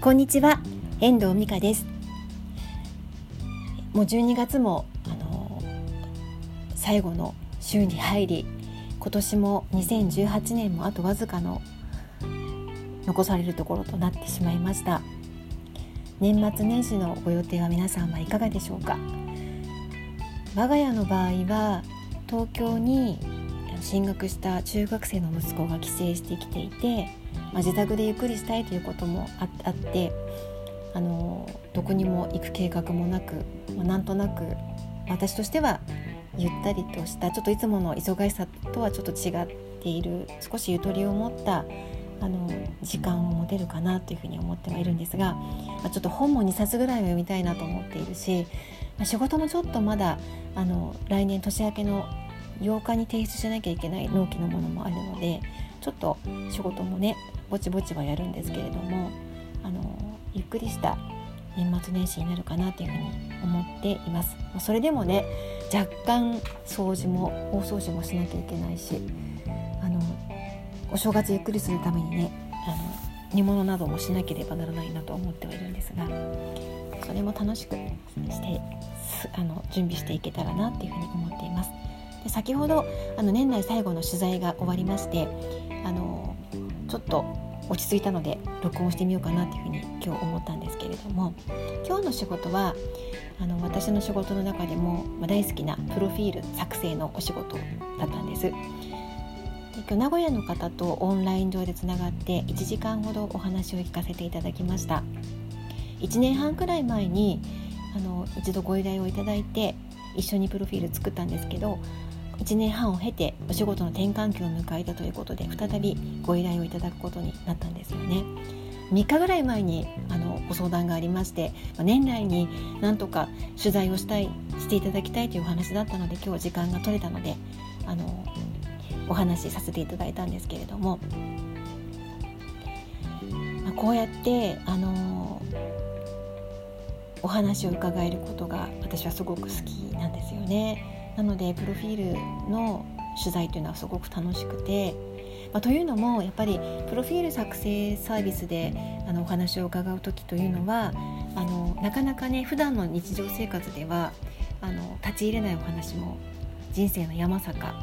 こんにちは。遠藤美香です。もう12月もあの最後の週に入り今年も2018年もあとわずかの残されるところとなってしまいました。年末年始のご予定は皆さんはいかがでしょうか？我が家の場合は東京に進学した中学生の息子が帰省してきていて、まあ、自宅でゆっくりしたいということもあってあのどこにも行く計画もなく、まあ、なんとなく私としてはゆったりとしたちょっといつもの忙しさとはちょっと違っている少しゆとりを持ったあの時間を持てるかなというふうに思ってはいるんですが、まあ、ちょっと本も2冊ぐらいは読みたいなと思っているし、まあ、仕事もちょっとまだあの来年年明けの8日に提出しなきゃいけない納期のものもあるのでちょっと仕事もねぼちぼちはやるんですけれどもあのゆっくりした年末年始になるかなというふうに思っています。ま、それでもね若干掃除も大掃除もしなきゃいけないしあのお正月ゆっくりするためにねあの煮物などもしなければならないなと思ってはいるんですがそれも楽しくしてあの準備していけたらなっていうふうに思っています。で先ほどあの年内最後の取材が終わりましてあのちょっと落ち着いたので録音してみようかなというふうに今日思ったんですけれども今日の仕事はあの私の仕事の中でも、大好きなプロフィール作成のお仕事だったんです。今日名古屋の方とオンライン上でつながって1時間ほどお話を聞かせていただきました1年半くらい前にあの一度ご依頼をいただいて一緒にプロフィール作ったんですけど1年半を経てお仕事の転換期を迎えたということで再びご依頼をいただくことになったんですよね。3日ぐらい前にあのご相談がありまして年内になんとか取材をしたいしていただきたいというお話だったので今日時間が取れたのであのお話しさせていただいたんですけれども、まあ、こうやってあのお話を伺えることが私はすごく好きなんですよね。なのでプロフィールの取材というのはすごく楽しくて、まあ、というのもやっぱりプロフィール作成サービスであのお話を伺う時というのはあのなかなかね普段の日常生活ではあの立ち入れないお話も人生の山坂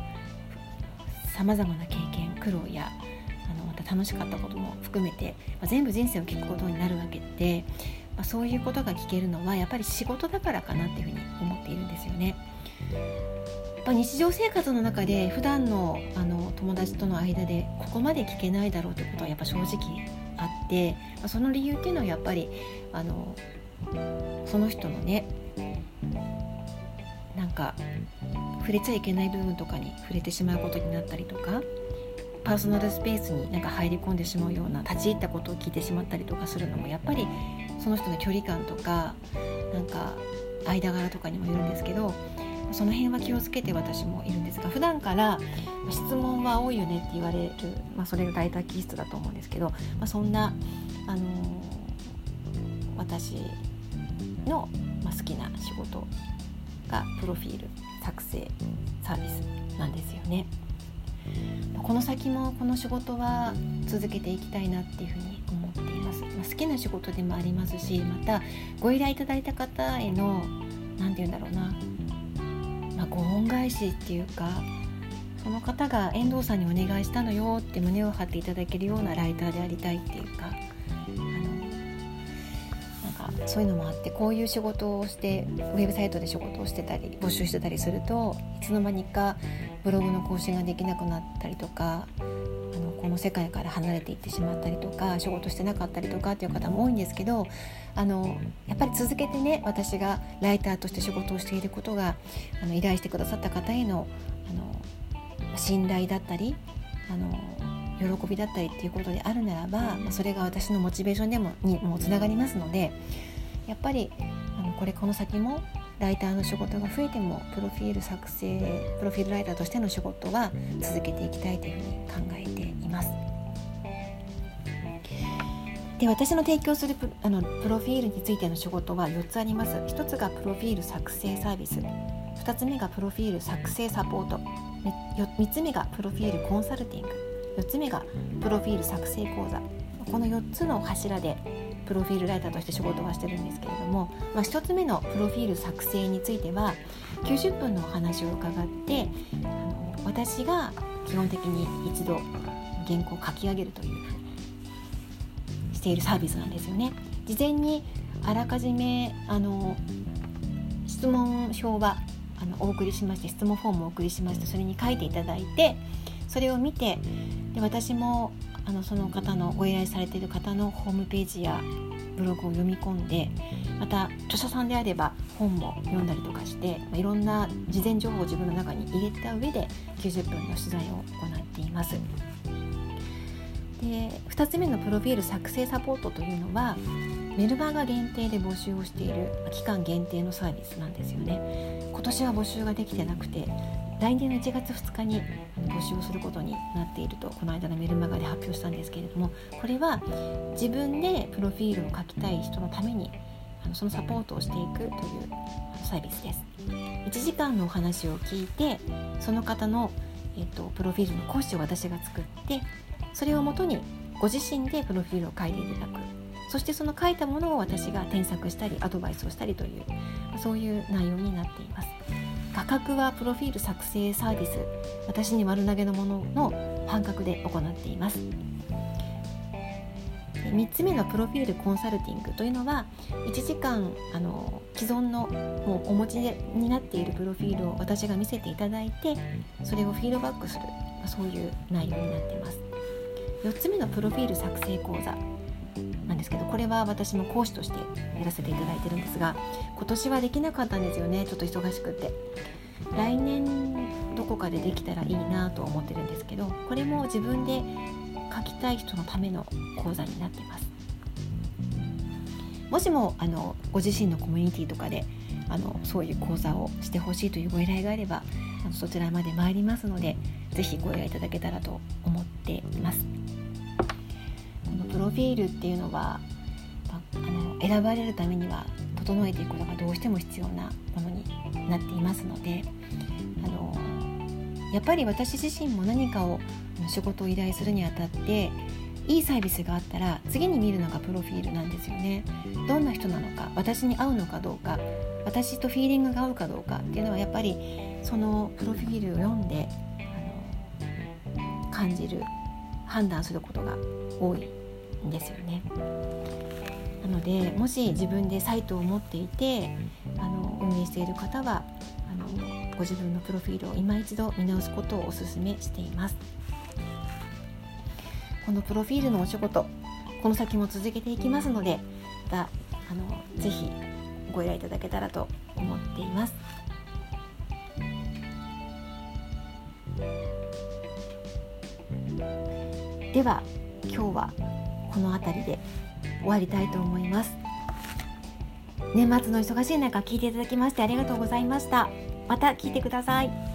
さまざまな経験苦労やあのまた楽しかったことも含めて、まあ、全部人生を聞くことになるわけで、まあ、そういうことが聞けるのはやっぱり仕事だからかなっていうふうに思っているんですよね。ぱ日常生活の中で普段のあの友達との間でここまで聞けないだろうということはやっぱ正直あってその理由っていうのはやっぱりあのその人のねなんか触れちゃいけない部分とかに触れてしまうことになったりとかパーソナルスペースになんか入り込んでしまうような立ち入ったことを聞いてしまったりとかするのもやっぱりその人の距離感とかなんか間柄とかにもよるんですけどその辺は気をつけて私もいるんですが普段から質問は多いよねって言われる、まあ、それがライター気質だと思うんですけど、まあ、そんな、あのー、私の、まあ、好きな仕事がプロフィール作成サービスなんですよね。この先もこの仕事は続けていきたいなっていうふうに思っています。まあ、好きな仕事でもありますしまたご依頼いただいた方への何て言うんだろうなまあ、ご恩返しっていうかその方が遠藤さんにお願いしたのよって胸を張っていただけるようなライターでありたいっていうかあのなんかそういうのもあってこういう仕事をしてウェブサイトで仕事をしてたり募集してたりするといつの間にかブログの更新ができなくなったりとかこの世界から離れていってしまったりとか仕事してなかったりとかっていう方も多いんですけどあのやっぱり続けてね私がライターとして仕事をしていることがあの依頼してくださった方へのあの信頼だったりあの喜びだったりっていうことであるならばそれが私のモチベーションでもにもつながりますのでやっぱりあのこれこの先もライターの仕事が増えてもプロフィール作成プロフィールライターとしての仕事は続けていきたいというふうに考えています。で私の提供するプあのプロフィールについての仕事は4つあります。1つがプロフィール作成サービス。2つ目がプロフィール作成サポート。3つ目がプロフィールコンサルティング。4つ目がプロフィール作成講座。この4つの柱でプロフィールライターとして仕事はしてるんですけれども、まあ、1つ目のプロフィール作成については90分のお話を伺ってあの私が基本的に一度原稿を書き上げるというふうにしているサービスなんですよね。事前にあらかじめあの質問表はあのお送りしまして質問フォームをお送りしましてそれに書いていただいてそれを見てで私もあのその方のご依頼されている方のホームページやブログを読み込んでまた著者さんであれば本も読んだりとかして、まあ、いろんな事前情報を自分の中に入れた上で90分の取材を行っています。で2つ目のプロフィール作成サポートというのはメルマガ限定で募集をしている期間限定のサービスなんですよね。今年は募集ができてなくて来年の1月2日に募集をすることになっているとこの間のメルマガで発表したんですけれどもこれは自分でプロフィールを書きたい人のためにそのサポートをしていくというサービスです。1時間のお話を聞いてその方の、えっと、プロフィールの講師を私が作ってそれをもとにご自身でプロフィールを書いていただく。そしてその書いたものを私が添削したりアドバイスをしたりというそういう内容になっています。価格はプロフィール作成サービス。私に丸投げのものの半額で行っています。3つ目のプロフィールコンサルティングというのは1時間あの既存のもうお持ちになっているプロフィールを私が見せていただいてそれをフィードバックする。そういう内容になっています。4つ目のプロフィール作成講座なんですけどこれは私も講師としてやらせていただいてるんですが今年はできなかったんですよね。ちょっと忙しくって。来年どこかでできたらいいなと思ってるんですけどこれも自分で書きたい人のための講座になってます。もしもあのご自身のコミュニティとかであのそういう講座をしてほしいというご依頼があればそちらまで参りますので是非ご依頼いただけたらと思っています。このプロフィールっていうのはあの選ばれるためには整えていくことがどうしても必要なものになっていますのであのやっぱり私自身も何かを仕事を依頼するにあたっていいサービスがあったら次に見るのがプロフィールなんですよねどんな人なのか私に合うのかどうか私とフィーリングが合うかどうかっていうのはやっぱりそのプロフィールを読んで感じる判断することが多いんですよね。なのでもし自分でサイトを持っていてあの運営している方はあのご自分のプロフィールを今一度見直すことをお勧めしています。このプロフィールのお仕事この先も続けていきますのでまたあのぜひご依頼いただけたらと思っています。では今日はこの辺りで終わりたいと思います。年末の忙しい中聞いていただきましてありがとうございました。また聞いてください。